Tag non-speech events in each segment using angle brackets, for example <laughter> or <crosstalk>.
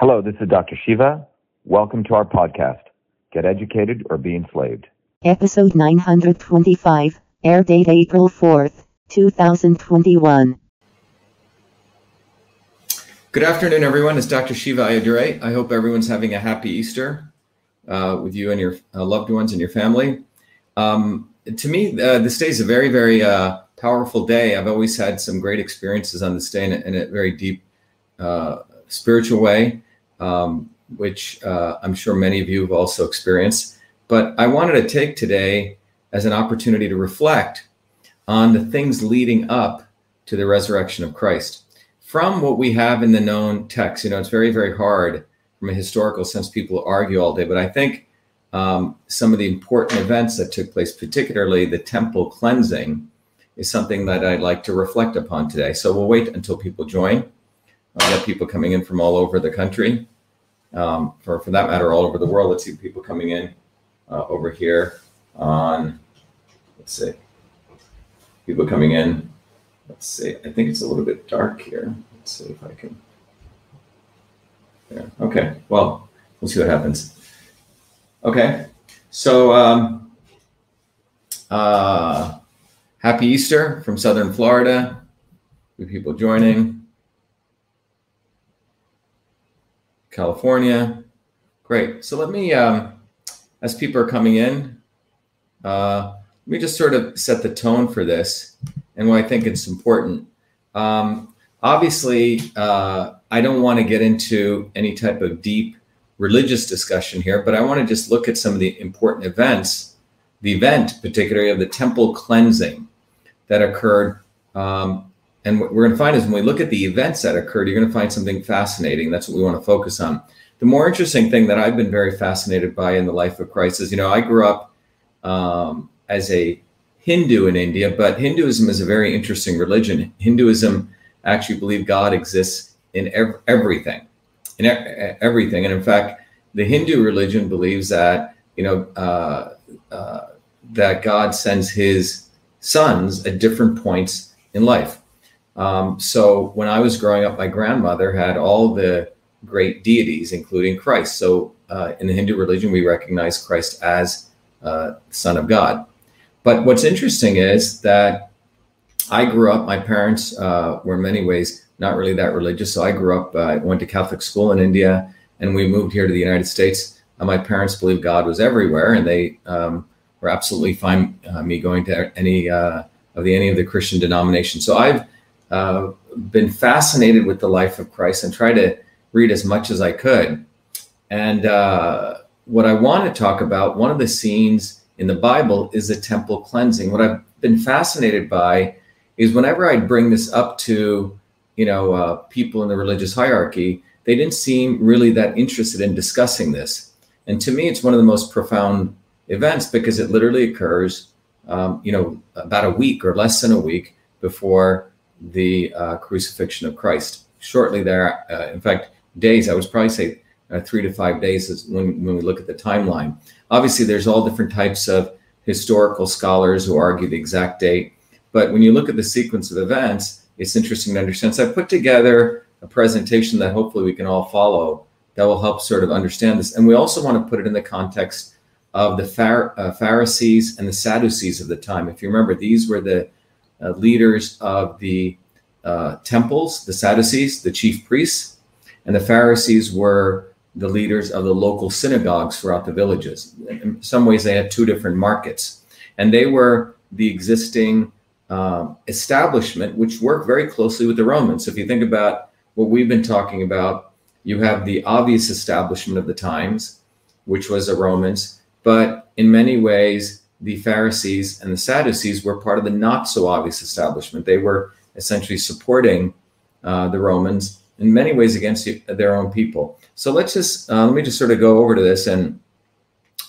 Hello, this is Dr. Shiva. Welcome to our podcast, Get Educated or Be Enslaved. Episode 925, air date April 4th, 2021. Good afternoon, everyone. It's Dr. Shiva Ayyadurai. I hope everyone's having a happy Easter uh, with you and your uh, loved ones and your family. Um, to me, uh, this day is a very, very uh, powerful day. I've always had some great experiences on this day in a, in a very deep uh, spiritual way um, which uh, I'm sure many of you have also experienced. But I wanted to take today as an opportunity to reflect on the things leading up to the resurrection of Christ. From what we have in the known text, you know, it's very, very hard from a historical sense. People argue all day, but I think um, some of the important events that took place, particularly the temple cleansing, is something that I'd like to reflect upon today. So we'll wait until people join. We have people coming in from all over the country, um, for for that matter, all over the world. Let's see people coming in uh, over here on. Let's see, people coming in. Let's see. I think it's a little bit dark here. Let's see if I can. Yeah. Okay. Well, we'll see what happens. Okay. So, um, uh, happy Easter from Southern Florida. With people joining. California. Great. So let me, um, as people are coming in, uh, let me just sort of set the tone for this and why I think it's important. Um, obviously, uh, I don't want to get into any type of deep religious discussion here, but I want to just look at some of the important events, the event particularly of the temple cleansing that occurred um, and what we're going to find is when we look at the events that occurred, you're going to find something fascinating. That's what we want to focus on. The more interesting thing that I've been very fascinated by in the life of Christ is, you know, I grew up um, as a Hindu in India, but Hinduism is a very interesting religion. Hinduism actually believe God exists in ev- everything, in e- everything. And in fact, the Hindu religion believes that, you know, uh, uh, that God sends his sons at different points in life. Um, so when I was growing up, my grandmother had all the great deities, including Christ. So uh, in the Hindu religion, we recognize Christ as uh, Son of God. But what's interesting is that I grew up, my parents uh, were in many ways not really that religious. So I grew up, I uh, went to Catholic school in India, and we moved here to the United States. Uh, my parents believed God was everywhere, and they um, were absolutely fine uh, me going to any of the any of the Christian denominations. So I've uh, been fascinated with the life of Christ and try to read as much as I could. And uh, what I want to talk about, one of the scenes in the Bible is the temple cleansing. What I've been fascinated by is whenever I bring this up to, you know, uh, people in the religious hierarchy, they didn't seem really that interested in discussing this. And to me, it's one of the most profound events because it literally occurs, um, you know, about a week or less than a week before the uh, crucifixion of Christ. Shortly there, uh, in fact, days, I would probably say uh, three to five days is when, when we look at the timeline. Obviously, there's all different types of historical scholars who argue the exact date. But when you look at the sequence of events, it's interesting to understand. So I put together a presentation that hopefully we can all follow that will help sort of understand this. And we also want to put it in the context of the Phar- uh, Pharisees and the Sadducees of the time. If you remember, these were the uh, leaders of the uh, temples, the Sadducees, the chief priests, and the Pharisees were the leaders of the local synagogues throughout the villages. In some ways, they had two different markets, and they were the existing um, establishment, which worked very closely with the Romans. So if you think about what we've been talking about, you have the obvious establishment of the times, which was the Romans, but in many ways, the Pharisees and the Sadducees were part of the not so obvious establishment. They were essentially supporting uh, the Romans in many ways against their own people. So let's just uh, let me just sort of go over to this and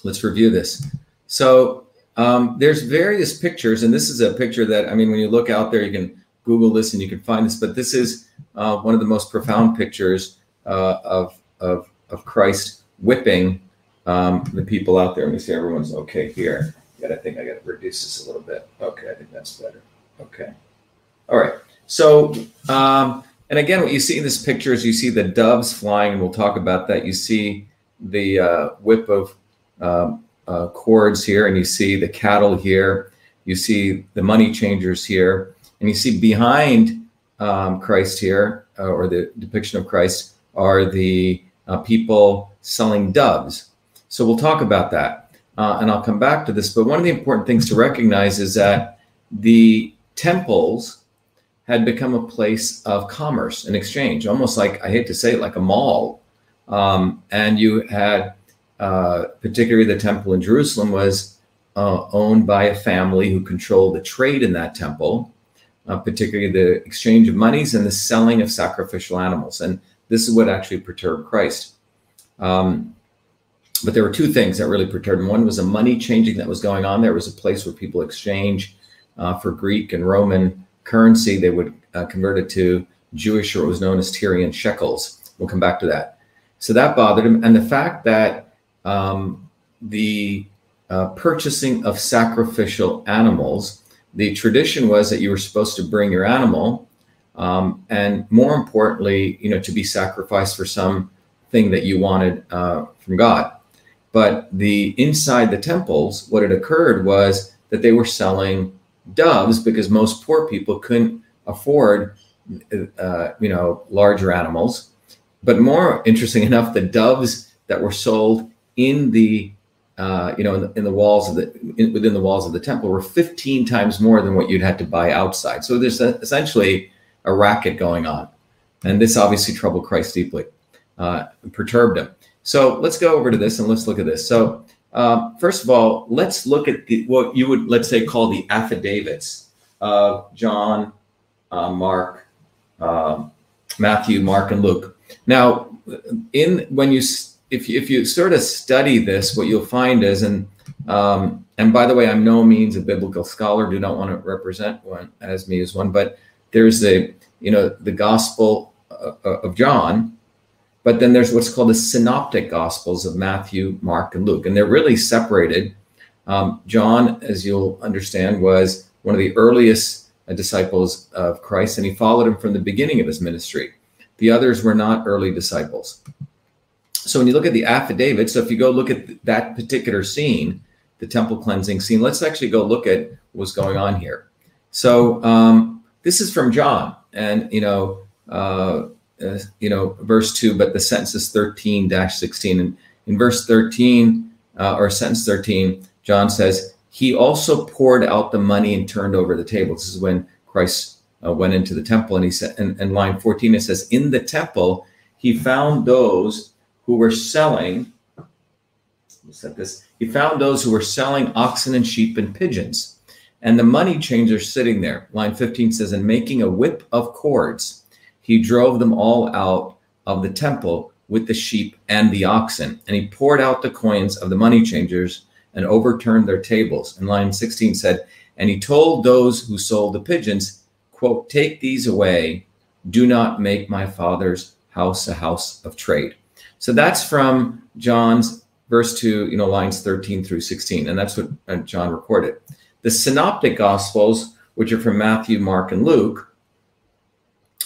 let's review this. So um, there's various pictures, and this is a picture that I mean, when you look out there, you can Google this and you can find this. But this is uh, one of the most profound pictures uh, of, of of Christ whipping um, the people out there. Let me see, everyone's okay here. I think I got to reduce this a little bit. Okay, I think that's better. Okay. All right. So um, and again, what you see in this picture is you see the doves flying, and we'll talk about that. You see the uh, whip of um, uh, cords here, and you see the cattle here. You see the money changers here, and you see behind um, Christ here, uh, or the depiction of Christ, are the uh, people selling doves. So we'll talk about that, uh, and I'll come back to this. But one of the important things to recognize is that the temples had become a place of commerce and exchange, almost like I hate to say it, like a mall. Um, and you had, uh, particularly the temple in Jerusalem, was uh, owned by a family who controlled the trade in that temple, uh, particularly the exchange of monies and the selling of sacrificial animals. And this is what actually perturbed Christ. Um, but there were two things that really perturbed him. One was a money changing that was going on. There was a place where people exchange uh, for Greek and Roman currency, they would uh, convert it to Jewish or what was known as Tyrian shekels. We'll come back to that. So that bothered him. And the fact that um, the uh, purchasing of sacrificial animals, the tradition was that you were supposed to bring your animal um, and more importantly, you know, to be sacrificed for some thing that you wanted uh, from God. But the inside the temples, what had occurred was that they were selling doves because most poor people couldn't afford, uh, you know, larger animals. But more interesting <laughs> enough, the doves that were sold in the, uh, you know, in the, in the, walls of the in, within the walls of the temple were 15 times more than what you'd had to buy outside. So there's a, essentially a racket going on, and this obviously troubled Christ deeply, uh, perturbed him. So let's go over to this and let's look at this. So uh, first of all, let's look at the, what you would, let's say, call the affidavits of John, uh, Mark, uh, Matthew, Mark, and Luke. Now, in when you if you, if you sort of study this, what you'll find is, and um, and by the way, I'm no means a biblical scholar. Do not want to represent one as me as one, but there's the you know the Gospel uh, of John, but then there's what's called the synoptic gospels of Matthew, Mark, and Luke, and they're really separated. Um, John, as you'll understand, was one of the earliest uh, disciples of Christ, and he followed him from the beginning of his ministry. The others were not early disciples. So when you look at the affidavit, so if you go look at that particular scene, the temple cleansing scene, let's actually go look at what's going on here. So um, this is from John, and you know. Uh, uh, you know, verse 2, but the sentence is 13 16. And in verse 13, uh, or sentence 13, John says, He also poured out the money and turned over the table. This is when Christ uh, went into the temple. And he said, and, in line 14, it says, In the temple, he found those who were selling. Said this. He found those who were selling oxen and sheep and pigeons, and the money changers sitting there. Line 15 says, and making a whip of cords he drove them all out of the temple with the sheep and the oxen, and he poured out the coins of the money changers and overturned their tables. And line 16 said, And he told those who sold the pigeons, quote, Take these away. Do not make my father's house a house of trade. So that's from John's verse 2, you know, lines 13 through 16. And that's what uh, John recorded. The synoptic gospels, which are from Matthew, Mark, and Luke,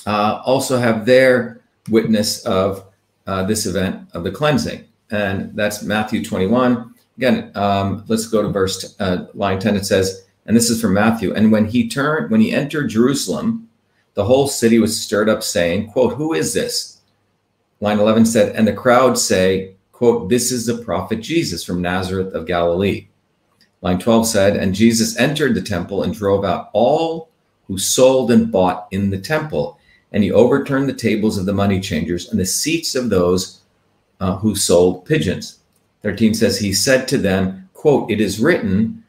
uh, also have their witness of uh, this event of the cleansing. And that's Matthew 21. Again, um, let's go to verse uh, line 10. It says, and this is from Matthew. And when he turned, when he entered Jerusalem, the whole city was stirred up, saying, quote, Who is this? Line 11 said, And the crowd say, quote, This is the prophet Jesus from Nazareth of Galilee. Line 12 said, And Jesus entered the temple and drove out all who sold and bought in the temple and he overturned the tables of the money changers and the seats of those uh, who sold pigeons. 13 says, He said to them, quote, It is written,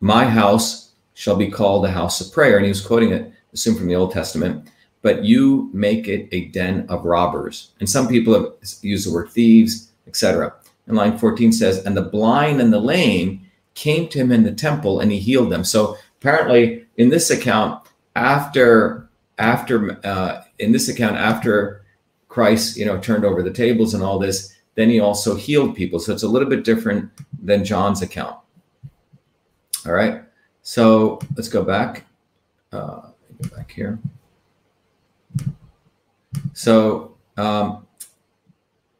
My house shall be called a house of prayer. And he was quoting it, assumed from the Old Testament, but you make it a den of robbers. And some people have used the word thieves, etc. And line 14 says, And the blind and the lame came to him in the temple and he healed them. So apparently, in this account, after after uh, in this account after Christ, you know, turned over the tables and all this, then he also healed people. So it's a little bit different than John's account. All right. So let's go back. Uh, back here. So, um,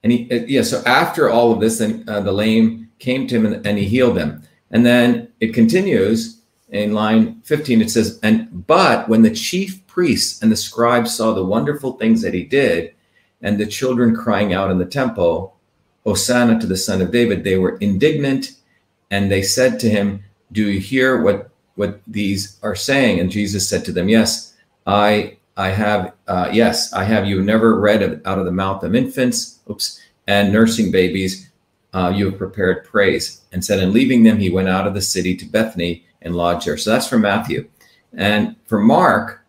and he, uh, yeah, so after all of this, then uh, the lame came to him and, and he healed them. And then it continues in line 15, it says, and but when the chief priests and the scribes saw the wonderful things that he did, and the children crying out in the temple, Hosanna to the Son of David, they were indignant and they said to him, Do you hear what, what these are saying? And Jesus said to them, Yes, I I have uh, yes, I have you never read of, out of the mouth of infants, oops, and nursing babies, uh, you have prepared praise. And said, and leaving them, he went out of the city to Bethany and lodge there. So that's from Matthew. And for Mark,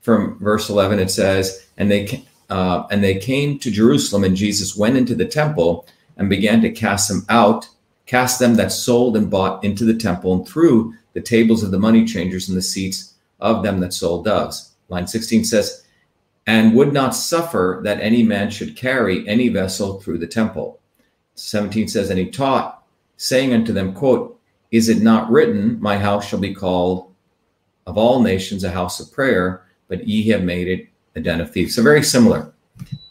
from verse 11, it says, and they uh, and they came to Jerusalem, and Jesus went into the temple and began to cast them out, cast them that sold and bought into the temple, and threw the tables of the money changers and the seats of them that sold doves. Line 16 says, and would not suffer that any man should carry any vessel through the temple. 17 says, and he taught, saying unto them, quote, Is it not written, My house shall be called of all nations a house of prayer, but ye have made it a den of thieves. So very similar.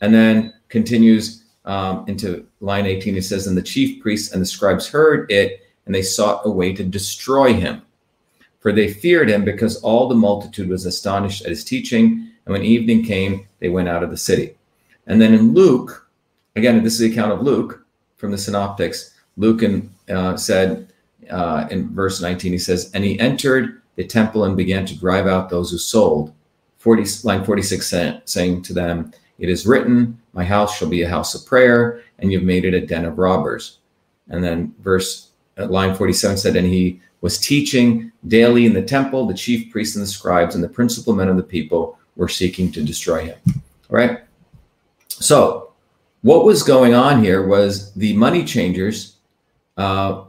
And then continues um, into line 18. It says, And the chief priests and the scribes heard it, and they sought a way to destroy him. For they feared him because all the multitude was astonished at his teaching. And when evening came, they went out of the city. And then in Luke, again, this is the account of Luke from the Synoptics. Luke and, uh, said uh, in verse 19, he says, And he entered the temple and began to drive out those who sold 40, line 46 saying to them, It is written, My house shall be a house of prayer, and you've made it a den of robbers. And then verse uh, line 47 said, And he was teaching daily in the temple, the chief priests and the scribes and the principal men of the people were seeking to destroy him. All right. So, what was going on here was the money changers uh,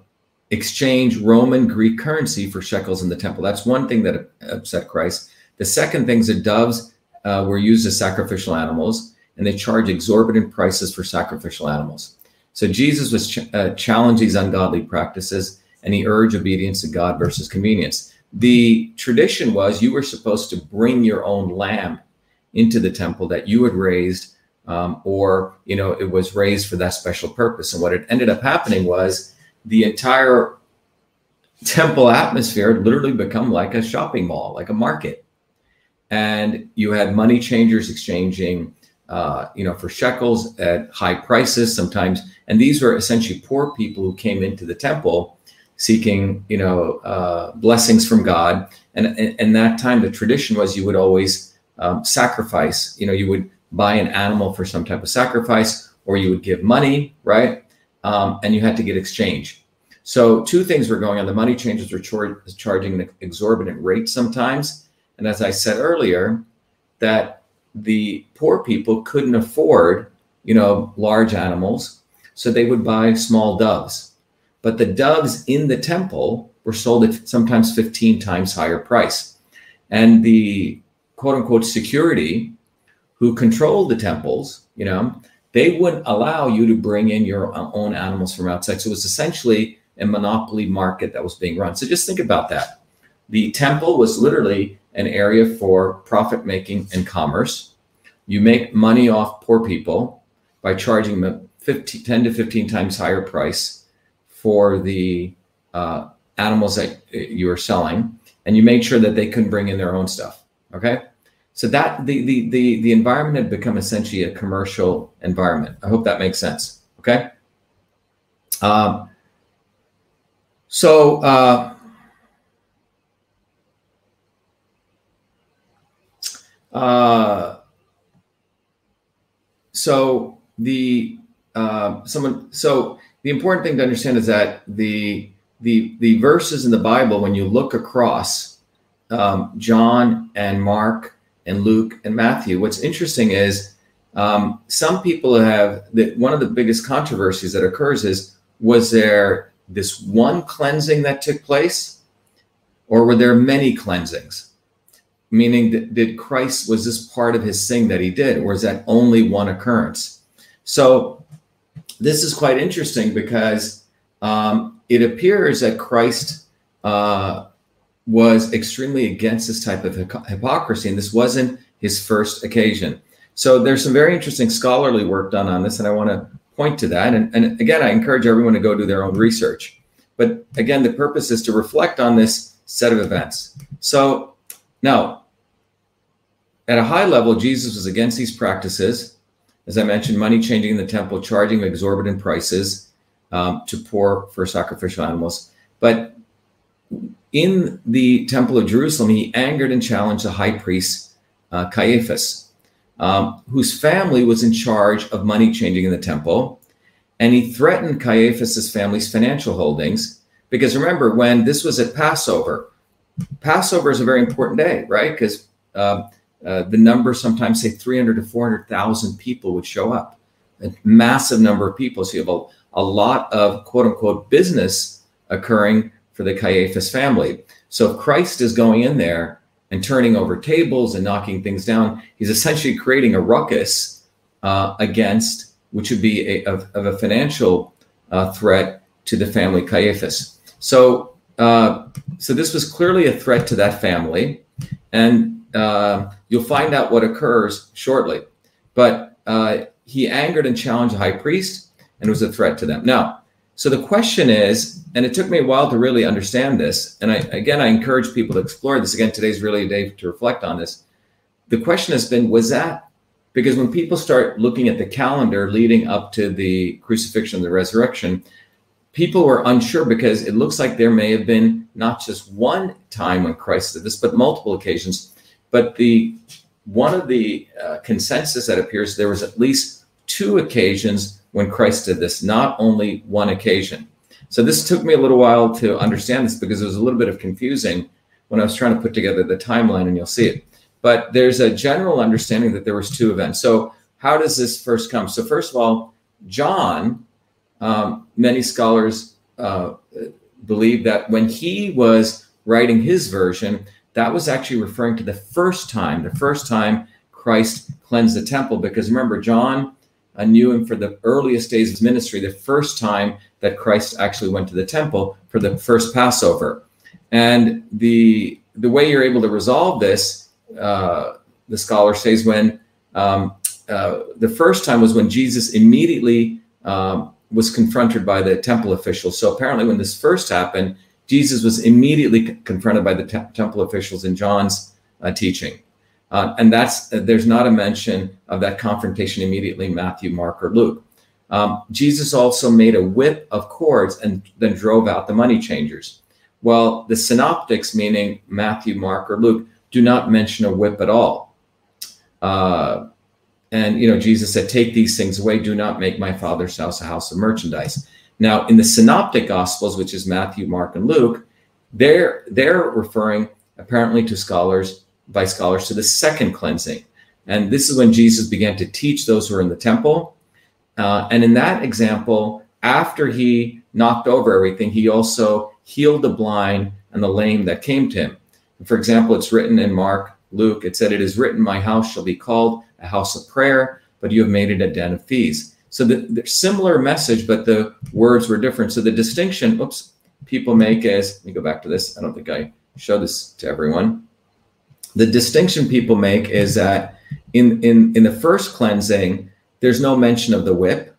exchange Roman Greek currency for shekels in the temple. That's one thing that upset Christ. The second thing is that doves uh, were used as sacrificial animals, and they charge exorbitant prices for sacrificial animals. So Jesus was ch- uh, challenged these ungodly practices, and he urged obedience to God versus convenience. The tradition was you were supposed to bring your own lamb into the temple that you had raised, um, or you know it was raised for that special purpose. And what it ended up happening was the entire temple atmosphere literally become like a shopping mall, like a market. And you had money changers exchanging uh, you know for shekels at high prices sometimes. And these were essentially poor people who came into the temple seeking you know uh, blessings from god. And, in that time the tradition was you would always um, sacrifice. You know you would buy an animal for some type of sacrifice or you would give money right um, and you had to get exchange so two things were going on the money changers were char- charging an exorbitant rate sometimes and as I said earlier, that the poor people couldn't afford, you know, large animals, so they would buy small doves. But the doves in the temple were sold at sometimes 15 times higher price. And the quote unquote security who controlled the temples, you know, they wouldn't allow you to bring in your own animals from outside. So it was essentially a monopoly market that was being run. So just think about that. The temple was literally an area for profit making and commerce. You make money off poor people by charging them 15, 10 to 15 times higher price for the uh, animals that you are selling, and you make sure that they couldn't bring in their own stuff. Okay, so that the the the the environment had become essentially a commercial environment. I hope that makes sense. Okay. Um, so. Uh, Uh, so the uh, someone so the important thing to understand is that the the the verses in the Bible when you look across um, John and Mark and Luke and Matthew, what's interesting is um, some people have that one of the biggest controversies that occurs is was there this one cleansing that took place, or were there many cleansings? meaning that did Christ was this part of his thing that he did, or is that only one occurrence? So this is quite interesting because um, it appears that Christ uh, was extremely against this type of hypocrisy, and this wasn't his first occasion. So there's some very interesting scholarly work done on this, and I want to point to that. And, and again, I encourage everyone to go do their own research. But again, the purpose is to reflect on this set of events. So now, at a high level, Jesus was against these practices. As I mentioned, money changing in the temple, charging exorbitant prices um, to poor for sacrificial animals. But in the Temple of Jerusalem, he angered and challenged the high priest uh, Caiaphas, um, whose family was in charge of money changing in the temple. And he threatened Caiaphas's family's financial holdings. Because remember, when this was at Passover, Passover is a very important day, right? Because uh, uh, the number sometimes say 300 to 400,000 people would show up, a massive number of people. So you have a, a lot of quote unquote business occurring for the Caiaphas family. So if Christ is going in there and turning over tables and knocking things down, he's essentially creating a ruckus uh, against, which would be a, of, of a financial uh, threat to the family Caiaphas. So, uh, so this was clearly a threat to that family, and uh, you'll find out what occurs shortly. But uh, he angered and challenged the high priest, and was a threat to them. Now, so the question is, and it took me a while to really understand this, and I again I encourage people to explore this. Again, today's really a day to reflect on this. The question has been, was that because when people start looking at the calendar leading up to the crucifixion and the resurrection, people were unsure because it looks like there may have been not just one time when Christ did this, but multiple occasions. But the one of the uh, consensus that appears there was at least two occasions when Christ did this, not only one occasion. So this took me a little while to understand this because it was a little bit of confusing when I was trying to put together the timeline, and you'll see it. But there's a general understanding that there was two events. So how does this first come? So first of all, John, um, many scholars uh, believe that when he was writing his version, that was actually referring to the first time, the first time Christ cleansed the temple. Because remember, John I knew him for the earliest days of his ministry, the first time that Christ actually went to the temple for the first Passover. And the the way you're able to resolve this, uh, the scholar says, when um, uh, the first time was when Jesus immediately um, was confronted by the temple officials. So apparently, when this first happened, Jesus was immediately confronted by the te- temple officials in John's uh, teaching. Uh, and that's there's not a mention of that confrontation immediately Matthew, Mark, or Luke. Um, Jesus also made a whip of cords and then drove out the money changers. Well, the synoptics, meaning Matthew, Mark, or Luke, do not mention a whip at all. Uh, and you know, Jesus said, "Take these things away. Do not make my Father's house a house of merchandise." Now, in the synoptic gospels, which is Matthew, Mark, and Luke, they're they're referring apparently to scholars by scholars to the second cleansing. And this is when Jesus began to teach those who were in the temple. Uh, and in that example, after he knocked over everything, he also healed the blind and the lame that came to him. For example, it's written in Mark, Luke, it said, It is written, My house shall be called a house of prayer, but you have made it a den of thieves. So the, the similar message, but the words were different. So the distinction, oops, people make is, let me go back to this. I don't think I showed this to everyone the distinction people make is that in in in the first cleansing, there's no mention of the whip,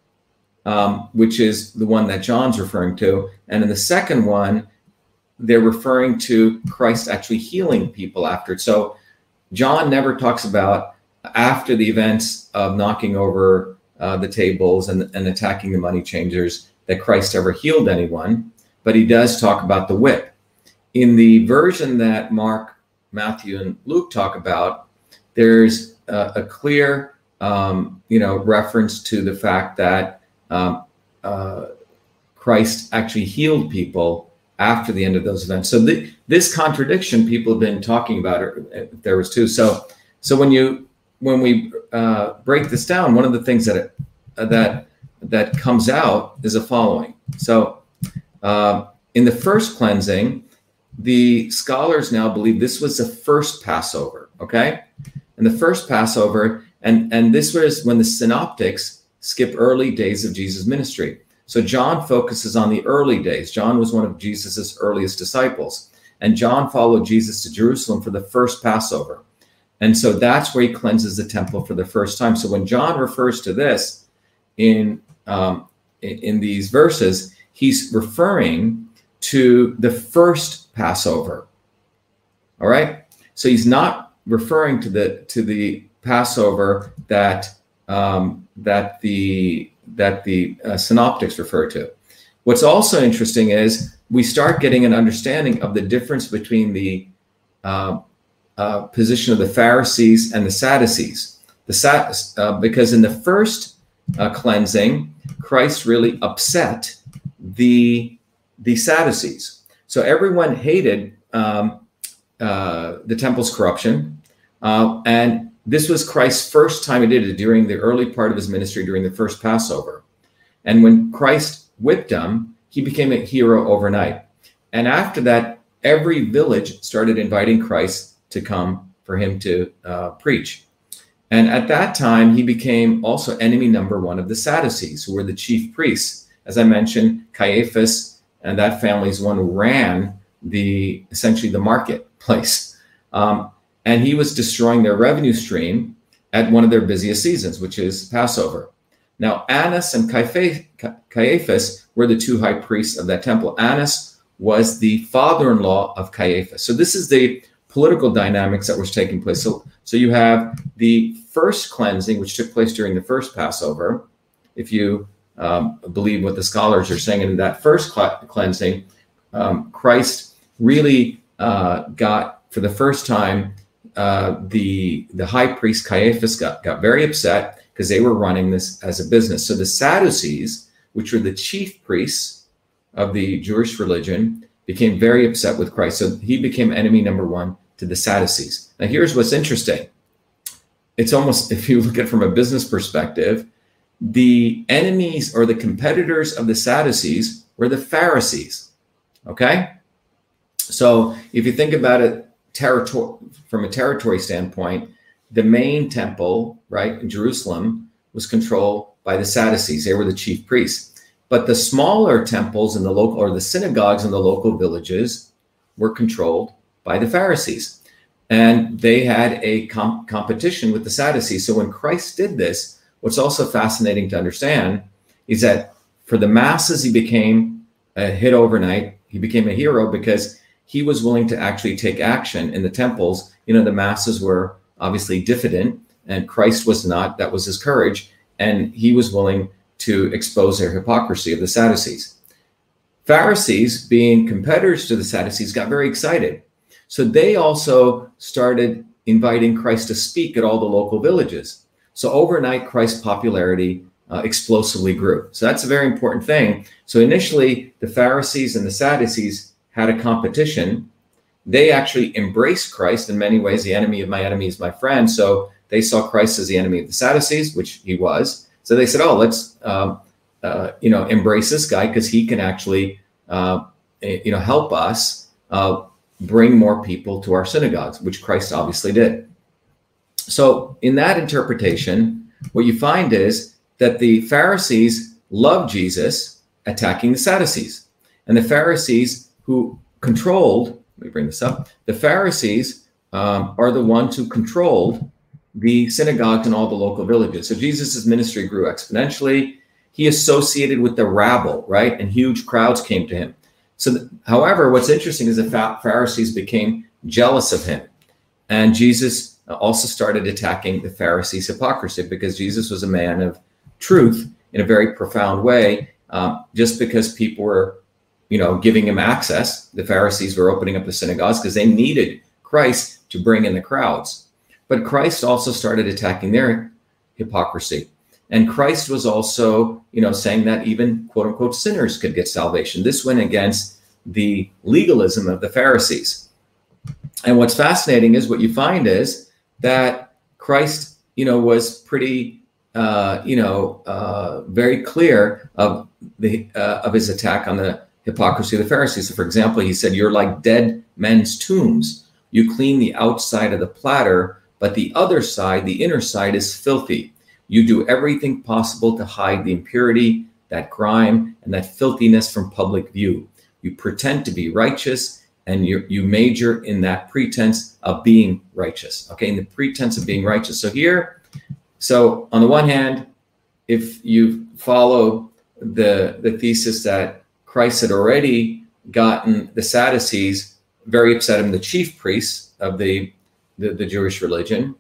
um, which is the one that John's referring to, and in the second one, they're referring to Christ actually healing people after. So John never talks about after the events of knocking over uh, the tables and, and attacking the money changers that Christ ever healed anyone, but he does talk about the whip. In the version that Mark Matthew and Luke talk about, there's a, a clear, um, you know, reference to the fact that um, uh, Christ actually healed people after the end of those events. So the, this contradiction people have been talking about, it, there was too. So, so when you when we uh, break this down, one of the things that it, uh, that that comes out is the following. So, uh, in the first cleansing, the scholars now believe this was the first Passover, okay? And the first Passover, and, and this was when the synoptics skip early days of Jesus' ministry. So John focuses on the early days. John was one of Jesus's earliest disciples, and John followed Jesus to Jerusalem for the first Passover. And so that's where he cleanses the temple for the first time. So when John refers to this in um, in these verses, he's referring to the first Passover. All right. So he's not referring to the to the Passover that um, that the that the uh, synoptics refer to. What's also interesting is we start getting an understanding of the difference between the uh, uh, position of the Pharisees and the Sadducees. The uh, because in the first uh, cleansing, Christ really upset the the Sadducees. So everyone hated um, uh, the temple's corruption, uh, and this was Christ's first time he did it during the early part of his ministry during the first Passover. And when Christ whipped them, he became a hero overnight. And after that, every village started inviting Christ to come for him to uh, preach. And at that time, he became also enemy number one of the Sadducees, who were the chief priests. As I mentioned, Caiaphas and that family is one who ran the essentially the marketplace. Um, and he was destroying their revenue stream at one of their busiest seasons, which is Passover. Now, Annas and Caiaphas were the two high priests of that temple. Annas was the father in law of Caiaphas. So, this is the political dynamics that was taking place. So, so you have the first cleansing, which took place during the first Passover. If you um, believe what the scholars are saying, in that first cl- cleansing, um, Christ really uh, got for the first time uh, the the high priest Caiaphas got got very upset because they were running this as a business. So the Sadducees, which were the chief priests of the Jewish religion, became very upset with Christ. So he became enemy number one to the Sadducees. Now, here's what's interesting. It's almost, <laughs> if you look at it from a business perspective, the enemies or the competitors of the Sadducees were the Pharisees. Okay? So if you think about it territory from a territory standpoint, the main temple, right, in Jerusalem was controlled by the Sadducees. They were the chief priests. But the smaller temples in the local or the synagogues in the local villages were controlled by the Pharisees. And they had a comp- competition with the Sadducees. So when Christ did this, what's also fascinating to understand is that for the masses, he became a hit overnight. He became a hero because he was willing to actually take action in the temples. You know, the masses were obviously diffident, and Christ was not. That was his courage. And he was willing to expose their hypocrisy of the Sadducees. Pharisees, being competitors to the Sadducees, got very excited so they also started inviting Christ to speak at all the local villages. So overnight, Christ's popularity uh, explosively grew. So that's a very important thing. So initially, the Pharisees and the Sadducees had a competition. They actually embraced Christ in many ways. The enemy of my enemy is my friend. So they saw Christ as the enemy of the Sadducees, which he was. So they said, "Oh, let's um, uh, you know embrace this guy because he can actually uh, you know help us." Uh, bring more people to our synagogues, which Christ obviously did. So, in that interpretation, what you find is that the Pharisees loved Jesus attacking the Sadducees. And the Pharisees who controlled, let me bring this up, the Pharisees um, are the ones who controlled the synagogues in all the local villages. So Jesus' ministry grew exponentially. He associated with the rabble, right? And huge crowds came to him. So, however, what's interesting is the Pharisees became jealous of him. And Jesus also started attacking the Pharisees' hypocrisy because Jesus was a man of truth in a very profound way. Um, just because people were, you know, giving him access, the Pharisees were opening up the synagogues because they needed Christ to bring in the crowds. But Christ also started attacking their hypocrisy. And Christ was also, you know, saying that even quote unquote sinners could get salvation. This went against the legalism of the Pharisees. And what's fascinating is what you find is that Christ, you know, was pretty, uh, you know, uh, very clear of the uh, of his attack on the hypocrisy of the Pharisees. So for example, he said, "You're like dead men's tombs. You clean the outside of the platter, but the other side, the inner side, is filthy." You do everything possible to hide the impurity, that crime, and that filthiness from public view. You pretend to be righteous, and you you major in that pretense of being righteous. Okay, in the pretense of being righteous. So here, so on the one hand, if you follow the the thesis that Christ had already gotten the Sadducees very upset him, the chief priests of the, the, the Jewish religion,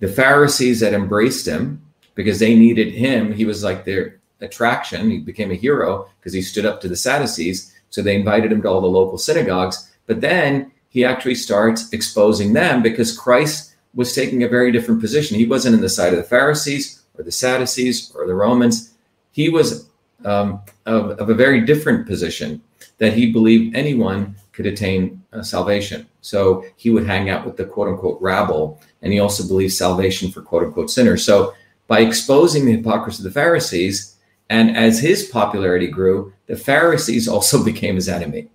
the Pharisees that embraced him because they needed him. He was like their attraction. He became a hero because he stood up to the Sadducees. So they invited him to all the local synagogues. But then he actually starts exposing them because Christ was taking a very different position. He wasn't in the side of the Pharisees or the Sadducees or the Romans. He was um, of, of, a very different position that he believed anyone could attain uh, salvation. So he would hang out with the quote unquote rabble, and he also believed salvation for quote unquote sinners. So by exposing the hypocrisy of the Pharisees, and as his popularity grew, the Pharisees also <laughs> became his enemy.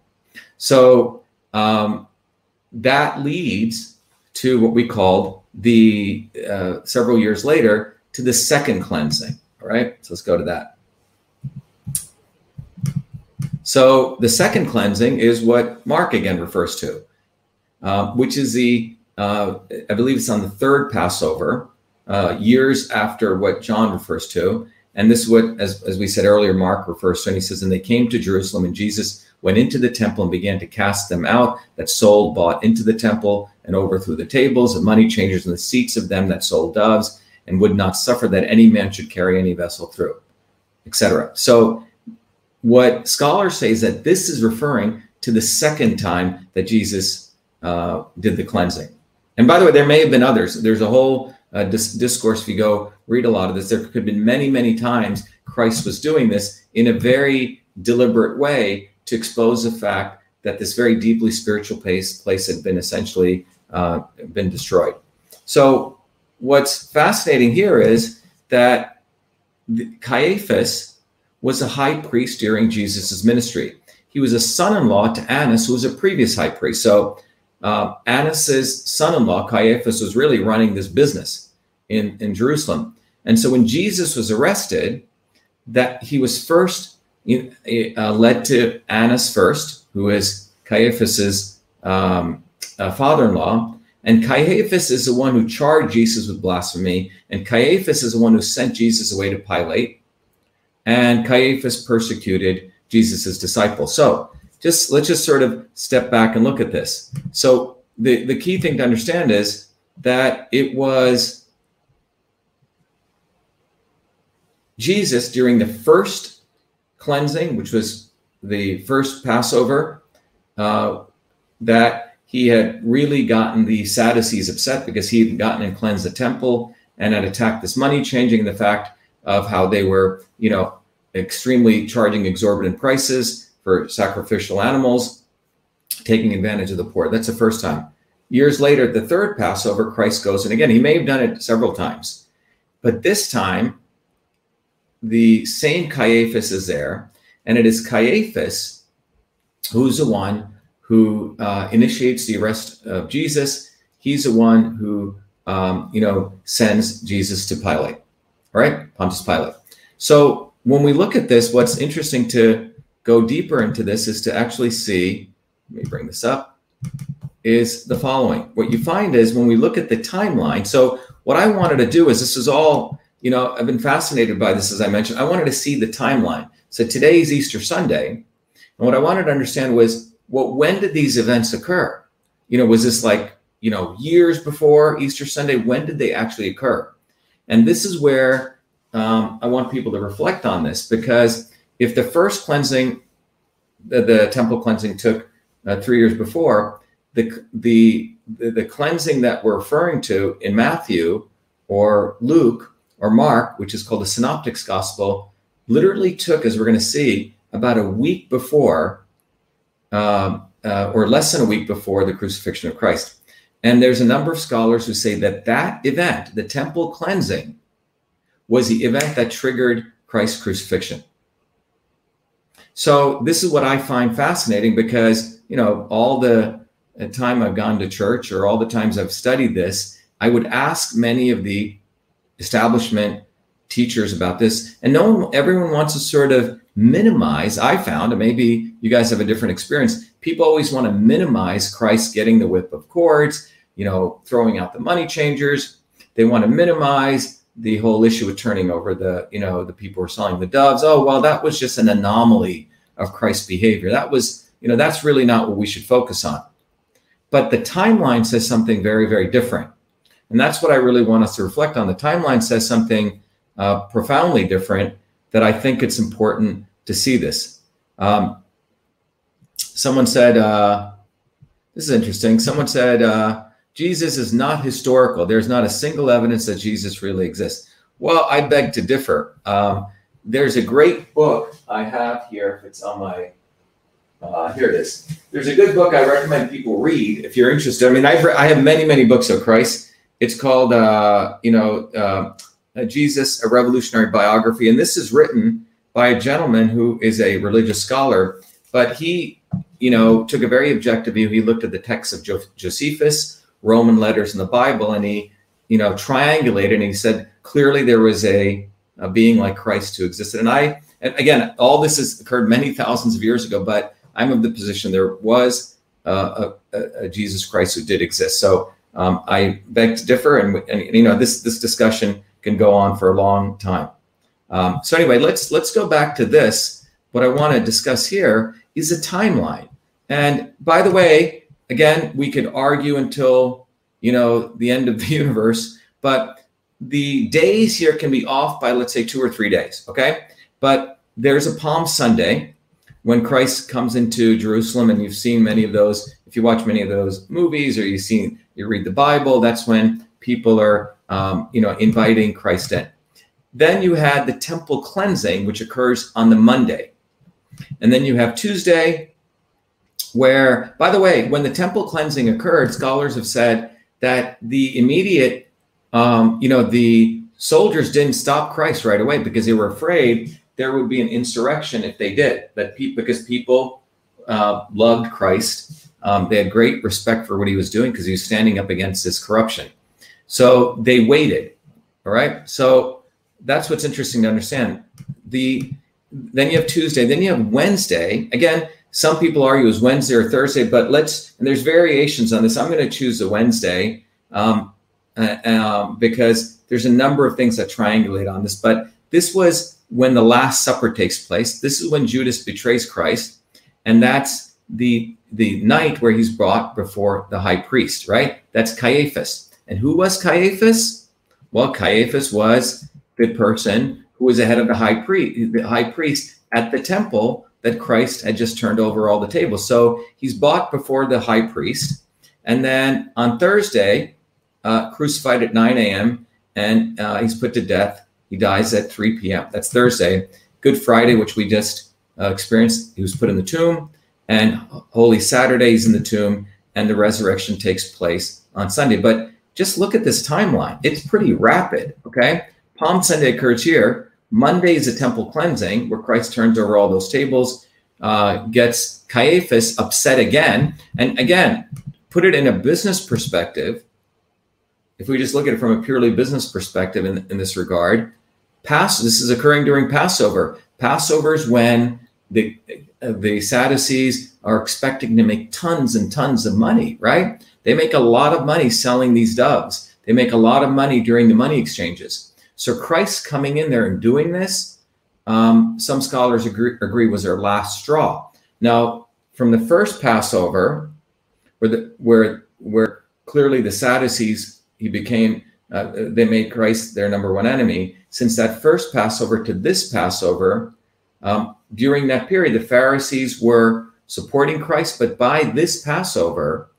So um, that leads to what we called the uh, several years later to the second cleansing. All right, so let's go to that. So the second cleansing is what Mark again refers to, uh, which is the, uh, I believe it's on the third Passover, uh, years after what John refers to. And this is what, as, as we said earlier, Mark refers to, and he says, And they came to Jerusalem, and Jesus went into the temple and began to cast them out that sold, bought into the temple, and overthrew the tables and money changers and the seats of them that sold doves, and would not suffer that any man should carry any vessel through, etc. So what scholars say is that this is referring to the second time that Jesus uh, did the cleansing. And by the way, there may have been others. There's a whole uh, dis- discourse. If you go read a lot of this, there could have been many, many times Christ was doing this in a very deliberate way to expose the fact that this very deeply spiritual place, place had been essentially uh, been destroyed. So, what's fascinating here is that Caiaphas was a high priest during Jesus' ministry. He was a son in law to Annas, who was a previous high priest. So uh, Annas's son in law, Caiaphas, was really running this business in, in Jerusalem. And so when Jesus was arrested, that he was first uh, led to Annas first, who is Caiaphas's um, uh, father-in-law, and Caiaphas is the one who charged Jesus with blasphemy, and Caiaphas is the one who sent Jesus away to Pilate and Caiaphas persecuted Jesus's disciples. So just let's just sort of step back and look at this. So the, the key thing to understand is that it was Jesus during the first cleansing, which was the first Passover, uh, that he had really gotten the Sadducees upset because he had gotten and cleansed the temple and had attacked this money changing the fact of how they were, you know, extremely charging exorbitant prices for sacrificial animals, taking advantage of the poor. That's the first time. Years later, the third Passover, Christ goes, and again, he may have done it several times, but this time, the same Caiaphas is there, and it is Caiaphas who's the one who uh, initiates the arrest of Jesus. He's the one who, um, you know, sends Jesus to Pilate all right? Pontius Pilate. So when we look at this, what's interesting to go deeper into this is to actually see, let me bring this up, is the following. What you find is when we look at the timeline, so what I wanted to do is this is all, you know, I've been fascinated by this, as I mentioned. I wanted to see the timeline. So today is Easter Sunday. And what I wanted to understand was, well, when did these events occur? You know, was this like, you know, years before Easter Sunday? When did they actually occur? And this is where um, I want people to reflect on this because if the first cleansing, the, the temple cleansing took uh, three years before, the, the, the, the cleansing that we're referring to in Matthew or Luke or Mark, which is called the Synoptics Gospel, literally took, as we're going to see, about a week before, um, uh, or less than a week before the crucifixion of Christ. And there's a number of scholars who say that that event, the temple cleansing, was the event that triggered Christ's crucifixion. So this is what I find fascinating because, you know, all the time I've gone to church or all the times I've studied this, I would ask many of the establishment teachers about this, and no one, everyone wants to sort of minimize. I found, and maybe you guys have a different experience. People always want to minimize Christ getting the whip of cords, you know, throwing out the money changers. They want to minimize the whole issue of turning over the, you know, the people who are selling the doves. Oh, well, that was just an anomaly of Christ's behavior. That was, you know, that's really not what we should focus on. But the timeline says something very, very different. And that's what I really want us to reflect on. The timeline says something uh, profoundly different that I think it's important to see this. Um, someone said, uh, this is interesting. Someone said, uh, Jesus is not historical. There's not a single evidence that Jesus really exists. Well, I beg to differ. Um, there's a great book I have here. It's on my, uh, here it is. There's a good book I recommend people read if you're interested. I mean, I've re- I have many, many books of Christ. It's called, uh, you know, uh, Jesus, a revolutionary biography, and this is written by a gentleman who is a religious scholar, but he, you know, took a very objective view. He looked at the texts of jo- Josephus, Roman letters in the Bible, and he, you know, triangulated and he said clearly there was a, a being like Christ who existed. And I, and again, all this has occurred many thousands of years ago, but I'm of the position there was uh, a, a, Jesus Christ who did exist. So um, I beg to differ, and, and you know, this this discussion can go on for a long time. Um, so anyway, let's let's go back to this. What I want to discuss here is a timeline. And by the way, again, we could argue until you know the end of the <laughs> universe, but the days here can be off by let's say two or three days. Okay, but there's a Palm Sunday when Christ comes into Jerusalem, and you've seen many of those. If you watch many of those movies or you've seen you read the Bible, that's when people are um, you know inviting Christ in. Then you had the temple cleansing, which occurs on the Monday. And then you have Tuesday, where, by the way, when the temple cleansing occurred, scholars have said that the immediate, um, you know, the soldiers didn't stop Christ right away because they were afraid there would be an insurrection if they did. That pe- because people uh, loved Christ, um, they had great respect for what he was doing because he was standing up against this corruption. So they waited. All right. So that's what's interesting to understand. The then you have Tuesday, then you have Wednesday. Again, some people argue it's Wednesday or Thursday, but let's and there's variations on this. I'm going to choose a Wednesday um, uh, um, because there's a number of things that triangulate on this. But this was when the Last Supper takes place. This is when Judas betrays Christ, and that's the the night where he's brought before the high priest. Right? That's Caiaphas. And who was Caiaphas? Well, Caiaphas was the person who was ahead of the high priest, the high priest at the temple that Christ had just turned over all the tables. So he's bought before the high priest, and then on Thursday, uh, crucified at 9 a.m. and uh, he's put to death. He dies at 3 p.m. That's Thursday. Good Friday, which we just uh, experienced, he was put in the tomb, and Holy Saturday he's in the tomb, and the resurrection takes place on Sunday. But just look at this timeline; it's pretty rapid. Okay, Palm Sunday occurs here. Monday is a temple cleansing where Christ turns over all those tables, uh, gets Caiaphas upset again. And again, put it in a business perspective. If we just look at it from a purely business perspective in, in this regard, Pass, this is occurring during Passover. Passover is when the, the Sadducees are expecting to make tons and tons of money, right? They make a lot of money selling these doves. They make a lot of money during the money exchanges. So Christ coming in there and doing this, um, some scholars agree, agree was their last straw. Now, from the first Passover, where the, where where clearly the Sadducees he became uh, they made Christ their number one enemy. Since that first Passover to this Passover, um, during that period, the Pharisees were supporting Christ, but by this Passover,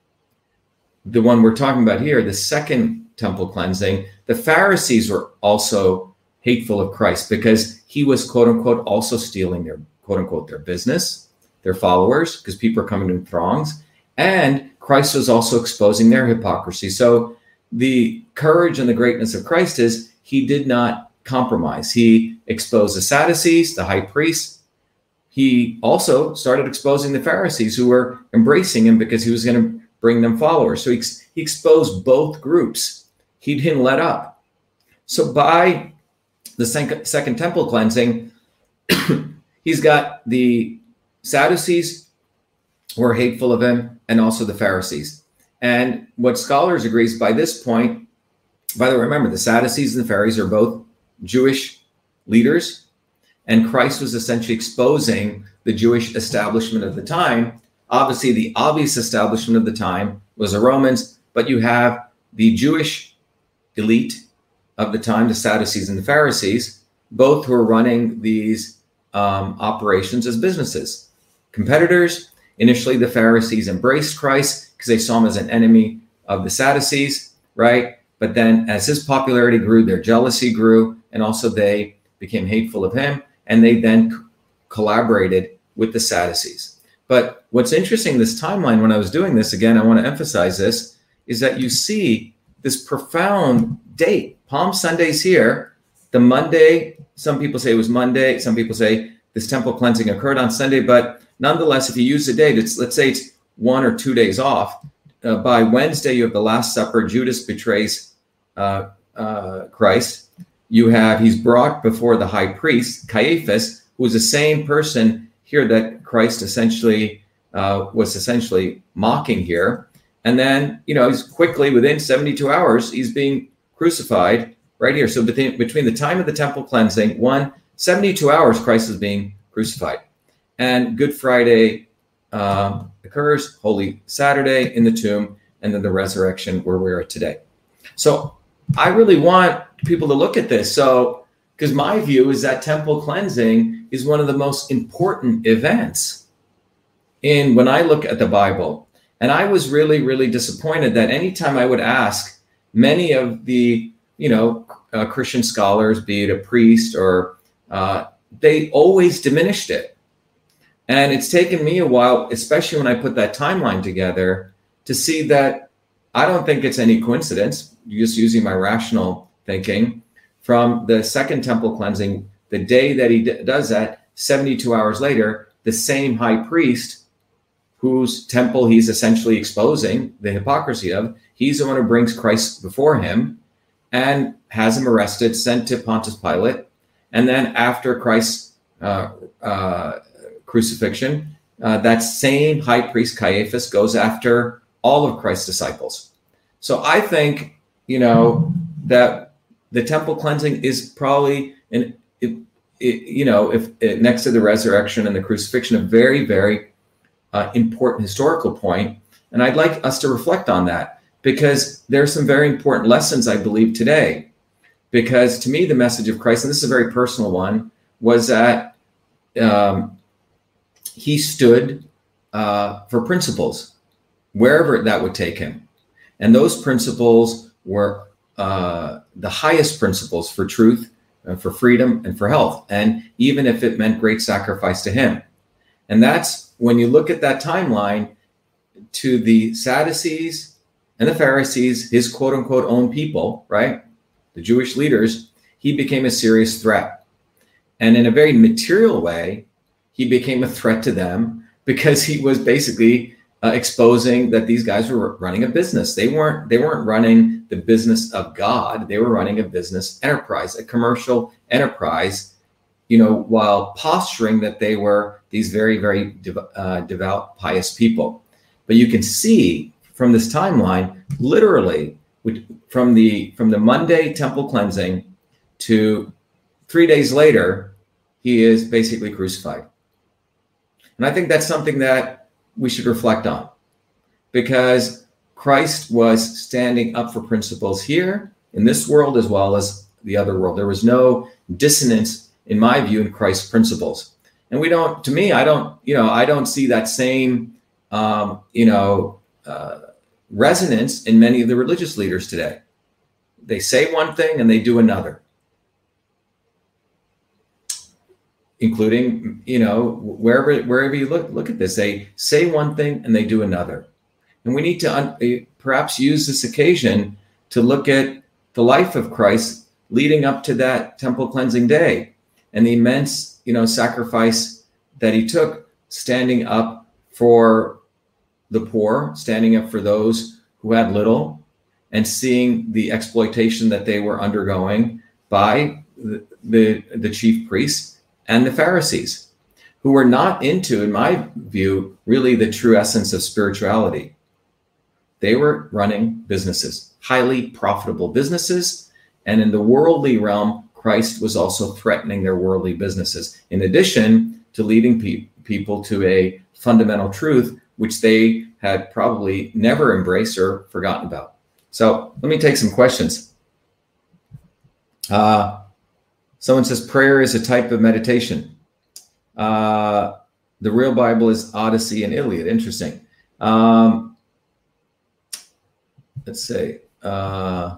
the one we're talking about here, the second temple cleansing, the Pharisees were also hateful of Christ because he was quote unquote also stealing their quote unquote their business, their followers, because people are coming in throngs. And Christ was also exposing their hypocrisy. So the courage and the greatness of Christ is he did not compromise. He exposed the Sadducees, the high priests. He also started exposing the Pharisees who were embracing him because he was going to bring them followers. So he, he exposed both groups he didn't let up. So by the second, second temple cleansing, <coughs> he's got the Sadducees were hateful of him, and also the Pharisees. And what scholars agree is by this point, by the way, remember the Sadducees and the Pharisees are both Jewish leaders, and Christ was essentially exposing the Jewish establishment of the time. Obviously, the obvious establishment of the time was the Romans, but you have the Jewish elite of the time, the Sadducees and the Pharisees, both who are running these um, operations as businesses. Competitors, initially the Pharisees embraced Christ because they saw him as an enemy of the Sadducees, right? But then as his popularity grew, their jealousy grew, and also they became hateful of him, and they then c- collaborated with the Sadducees. But what's interesting, this timeline, when I was doing this, again, I want to emphasize this, is that you see this profound date. Palm Sunday's here. The Monday, some people say it was Monday, some people say this temple cleansing occurred on Sunday, but nonetheless, if you use the date, it's let's say it's one or two days off. Uh, by Wednesday, you have the Last Supper. Judas betrays uh, uh, Christ. You have he's brought before the high priest Caiaphas, who is the same person here that Christ essentially uh, was essentially mocking here. And then you know he's quickly within 72 hours he's being crucified right here. So between, between the time of the temple cleansing, one 72 hours, Christ is being crucified, and Good Friday um, occurs, Holy Saturday in the tomb, and then the resurrection where we are today. So I really want people to look at this. So, because my view is that temple cleansing is one of the most important events in when I look at the Bible. And I was really, really disappointed that anytime I would ask many of the, you know, uh, Christian scholars, be it a priest or uh, they always diminished it. And it's taken me a while, especially when I put that timeline together, to see that I don't think it's any coincidence, just using my rational thinking, from the second temple cleansing, the day that he d- does that, 72 hours later, the same high priest whose temple he's essentially exposing the hypocrisy of, he's the one who brings Christ before him and has him arrested, sent to Pontius Pilate. And then after Christ's uh, uh, crucifixion, uh, that same high priest Caiaphas goes after all of Christ's disciples. So I think, you know, that the temple cleansing is probably an, it, it, you know, if it, next to the resurrection and the crucifixion, a very, very uh, important historical point. And I'd like us to reflect on that because there are some very important lessons, I believe, today. Because to me, the message of Christ, and this is a very personal one, was that um, he stood uh, for principles wherever that would take him. And those principles were uh, the highest principles for truth, uh, for freedom, and for health. And even if it meant great sacrifice to him. And that's when you look at that timeline to the Sadducees and the Pharisees, his quote unquote own people, right? The Jewish leaders, he became a serious threat. And in a very material way, he became a threat to them because he was basically uh, exposing that these guys were running a business. They weren't they weren't running the business of God. They were running a business enterprise, a commercial enterprise, you know, while posturing that they were these very very dev- uh, devout pious people. But you can see from this timeline literally from the from the Monday temple cleansing to 3 days later he is basically crucified. And I think that's something that we should reflect on because Christ was standing up for principles here in this world as well as the other world. There was no dissonance, in my view, in Christ's principles. And we don't, to me, I don't, you know, I don't see that same, um, you know, uh, resonance in many of the religious leaders today. They say one thing and they do another. including you know wherever wherever you look look at this they say one thing and they do another and we need to un- eh, perhaps use this occasion to look at the life of christ leading up to that temple cleansing day and the immense you know sacrifice that he took standing up for the poor standing up for those who had little and seeing the exploitation that they were undergoing by the, the, the chief priests and the Pharisees, who were not into, in my view, really the true essence of spirituality. They were running businesses, highly profitable businesses. And in the worldly realm, Christ was also threatening their worldly businesses, in addition to leading pe- people to a fundamental truth, which they had probably never embraced or forgotten about. So let me take some questions. Uh, someone says prayer is a type of meditation. Uh, the real Bible is Odyssey and Iliad. Interesting. Um, let's say uh,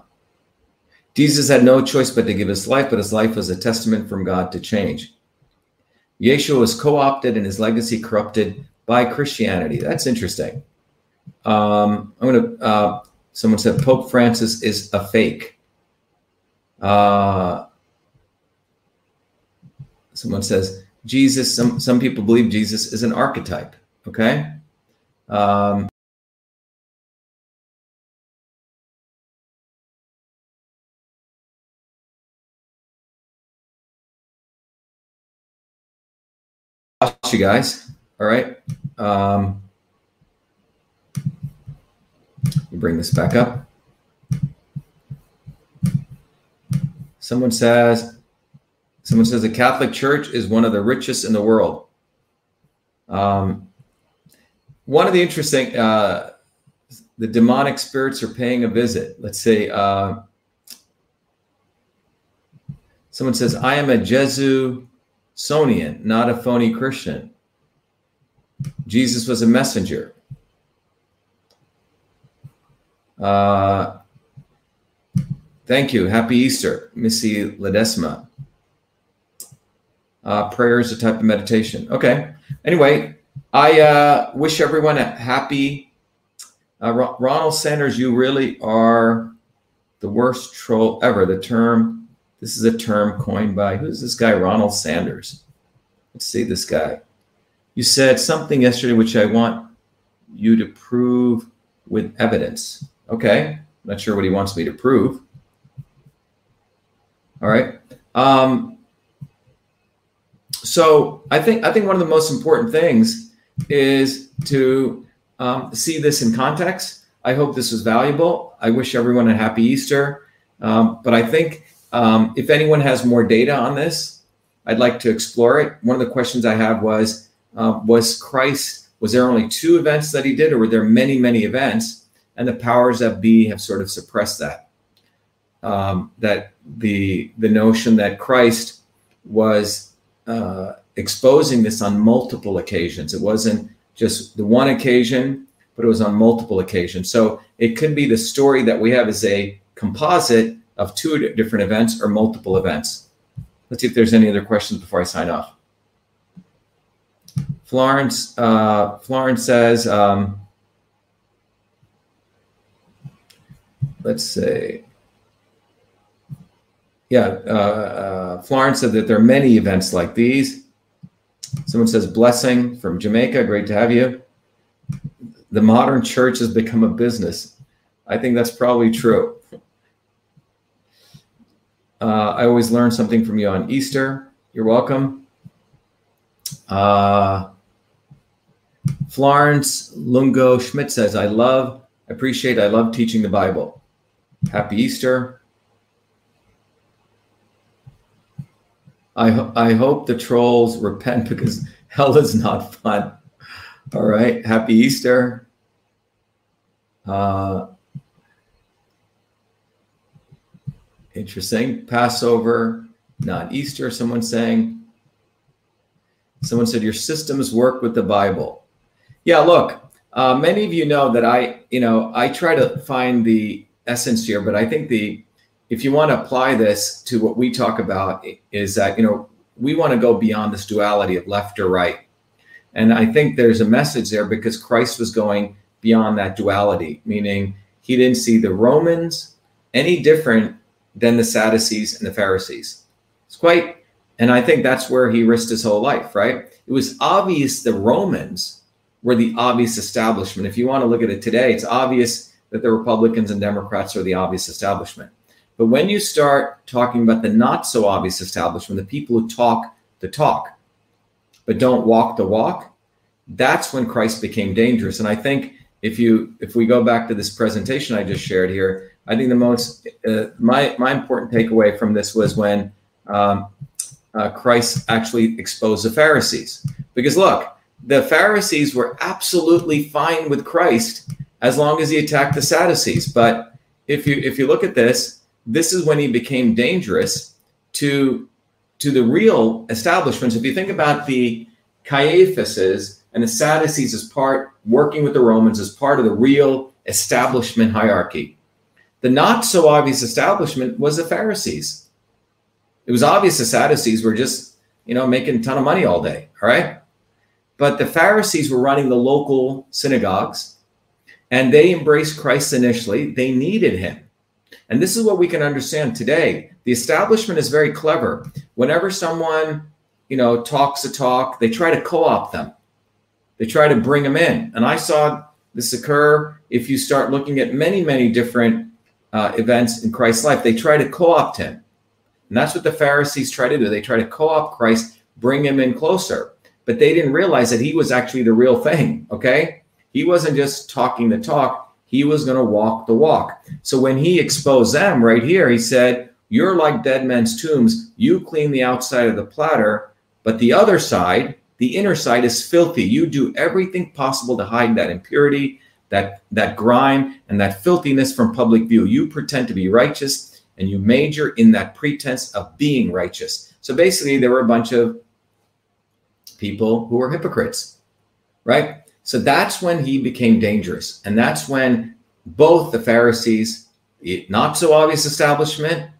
Jesus had no choice but to give his life, but his life was a testament from God to change. Yeshua was co opted and his legacy corrupted by Christianity. That's interesting. Um, I'm going to, uh, someone said Pope Francis is a fake. Uh, someone says Jesus, some, some people believe Jesus is an archetype. Okay. Um, you guys. All right. Um, bring this back up. Someone says, someone says the Catholic Church is one of the richest in the world. Um, one of the interesting, uh, the demonic spirits are paying a visit. Let's say, uh, someone says, I am a Jesusonian, not a phony Christian. Jesus was a messenger. Uh, thank you. Happy Easter, Missy Ledesma. Uh, prayer is a type of meditation. Okay. Anyway, I uh, wish everyone a happy. Uh, Ronald Sanders, you really are the worst troll ever. The term, this is a term coined by, who's this guy? Ronald Sanders. Let's see this guy. You said something yesterday which I want you to prove with evidence. Okay. Not sure what he wants me to prove. All right. Um, so I think I think one of the most important things is to um, see this in context. I hope this was valuable. I wish everyone a happy Easter. Um, but I think um, if anyone has more data on this, I'd like to explore it. One of the questions I have was uh, was Christ, was there only two events that he did, or were there many, many events? And the powers that be have sort of suppressed that. Um, that the the notion that Christ was uh, exposing this on multiple occasions. It wasn't just the one occasion, but it was on multiple occasions. So it could be the story that we have as a composite of two different events or multiple events. Let's see if there's any other questions before I sign off. Florence, uh, Florence says, um, let's say, yeah, uh, uh, Florence said that there are many events like these. Someone says, blessing from Jamaica, great to have you. The modern church has become a business. I think that's probably true. Uh, I always learn something from you on Easter. You're welcome. Uh, Florence Lungo Schmidt says, I love, appreciate, I love teaching the Bible. Happy Easter. I, ho- I hope the trolls repent <laughs> because hell is not fun. All right. Happy Easter. Uh, interesting. Passover, not Easter, someone saying. Someone said, Your systems work with the Bible. Yeah, look, uh, many of you know that I, you know, I try to find the essence here, but I think the, if you want to apply this to what we talk about, is that, you know, we want to go beyond this duality of left or right. And I think there's a message there because Christ was going beyond that duality, meaning he didn't see the Romans any different than the Sadducees and the Pharisees. It's quite, and I think that's where he risked his whole life, right? It was obvious the Romans were the obvious establishment. If you want to look at it today, it's obvious that the Republicans and Democrats are the obvious establishment. But when you start talking about the not so obvious establishment, the people who talk the talk, but don't walk the walk, that's when Christ became dangerous. And I think if you if we go back to this presentation I just shared here, I think the most uh, my my important takeaway from this was when um, uh, Christ actually exposed the Pharisees. Because look, the Pharisees were absolutely fine with Christ as long as he attacked the Sadducees. But if you if you look at this, this is when he became dangerous to to the real establishments. If you think about the Caiaphases and the Sadducees as part working with the Romans as part of the real establishment hierarchy. The not so obvious establishment was the Pharisees. It was obvious the Sadducees were just, you know, making a ton of money all day. All right. But the Pharisees were running the local synagogues and they embraced Christ initially. They needed him. And this is what we can understand today. The establishment is very clever. Whenever someone, you know, talks a talk, they try to co-opt them. They try to bring them in. And I saw this occur if you start looking at many, many different uh, events in Christ's life. They try to co opt him. And that's what the Pharisees try to do. They try to co opt Christ, bring him in closer. But they didn't realize that he was actually the real thing. Okay. He wasn't just talking the talk, he was going to walk the walk. So when he exposed them right here, he said, You're like dead men's tombs. You clean the outside of the platter, but the other side, the inner side is filthy. You do everything possible to hide that impurity, that, that grime, and that filthiness from public view. You pretend to be righteous and you major in that pretense of being righteous. So basically, there were a bunch of people who were hypocrites, right? So that's when he became dangerous. And that's when both the Pharisees, not so obvious establishment,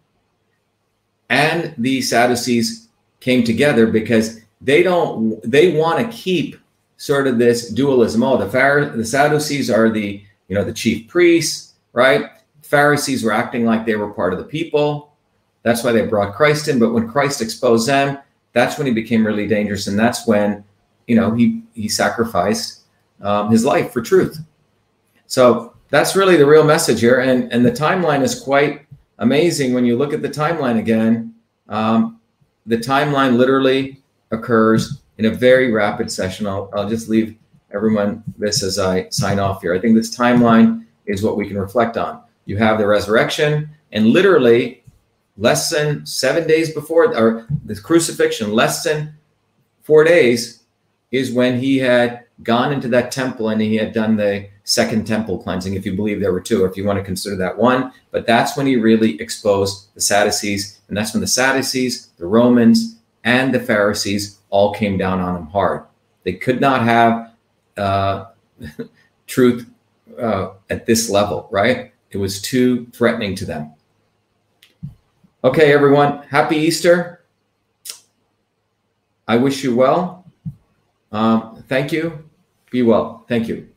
and the Sadducees came together because they don't they want to keep sort of this dualism. Oh the Phar- the sadducees are the you know the chief priests right? Pharisees were acting like they were part of the people. That's why they brought christ in. But when christ exposed them that's when he became really dangerous. And that's when you know he he sacrificed um, his life for truth. So that's really the real message here. And and the timeline is quite amazing. When you look at the timeline again um, the timeline literally occurs in a very rapid session. I'll, I'll just leave everyone this as I sign off here. I think this timeline is what we can reflect on. You have the resurrection, and literally less than seven days before, or the crucifixion, less than four days is when he had gone into that temple and he had done the second temple cleansing, if you believe there were two, or if you want to consider that one. But that's when he really exposed the Sadducees, and that's when the Sadducees, the Romans, and the Pharisees all came down on him hard. They could not have uh, <laughs> truth uh, at this level, right? It was too threatening to them. Okay, everyone, happy Easter. I wish you well. Um, thank you. Be well. Thank you.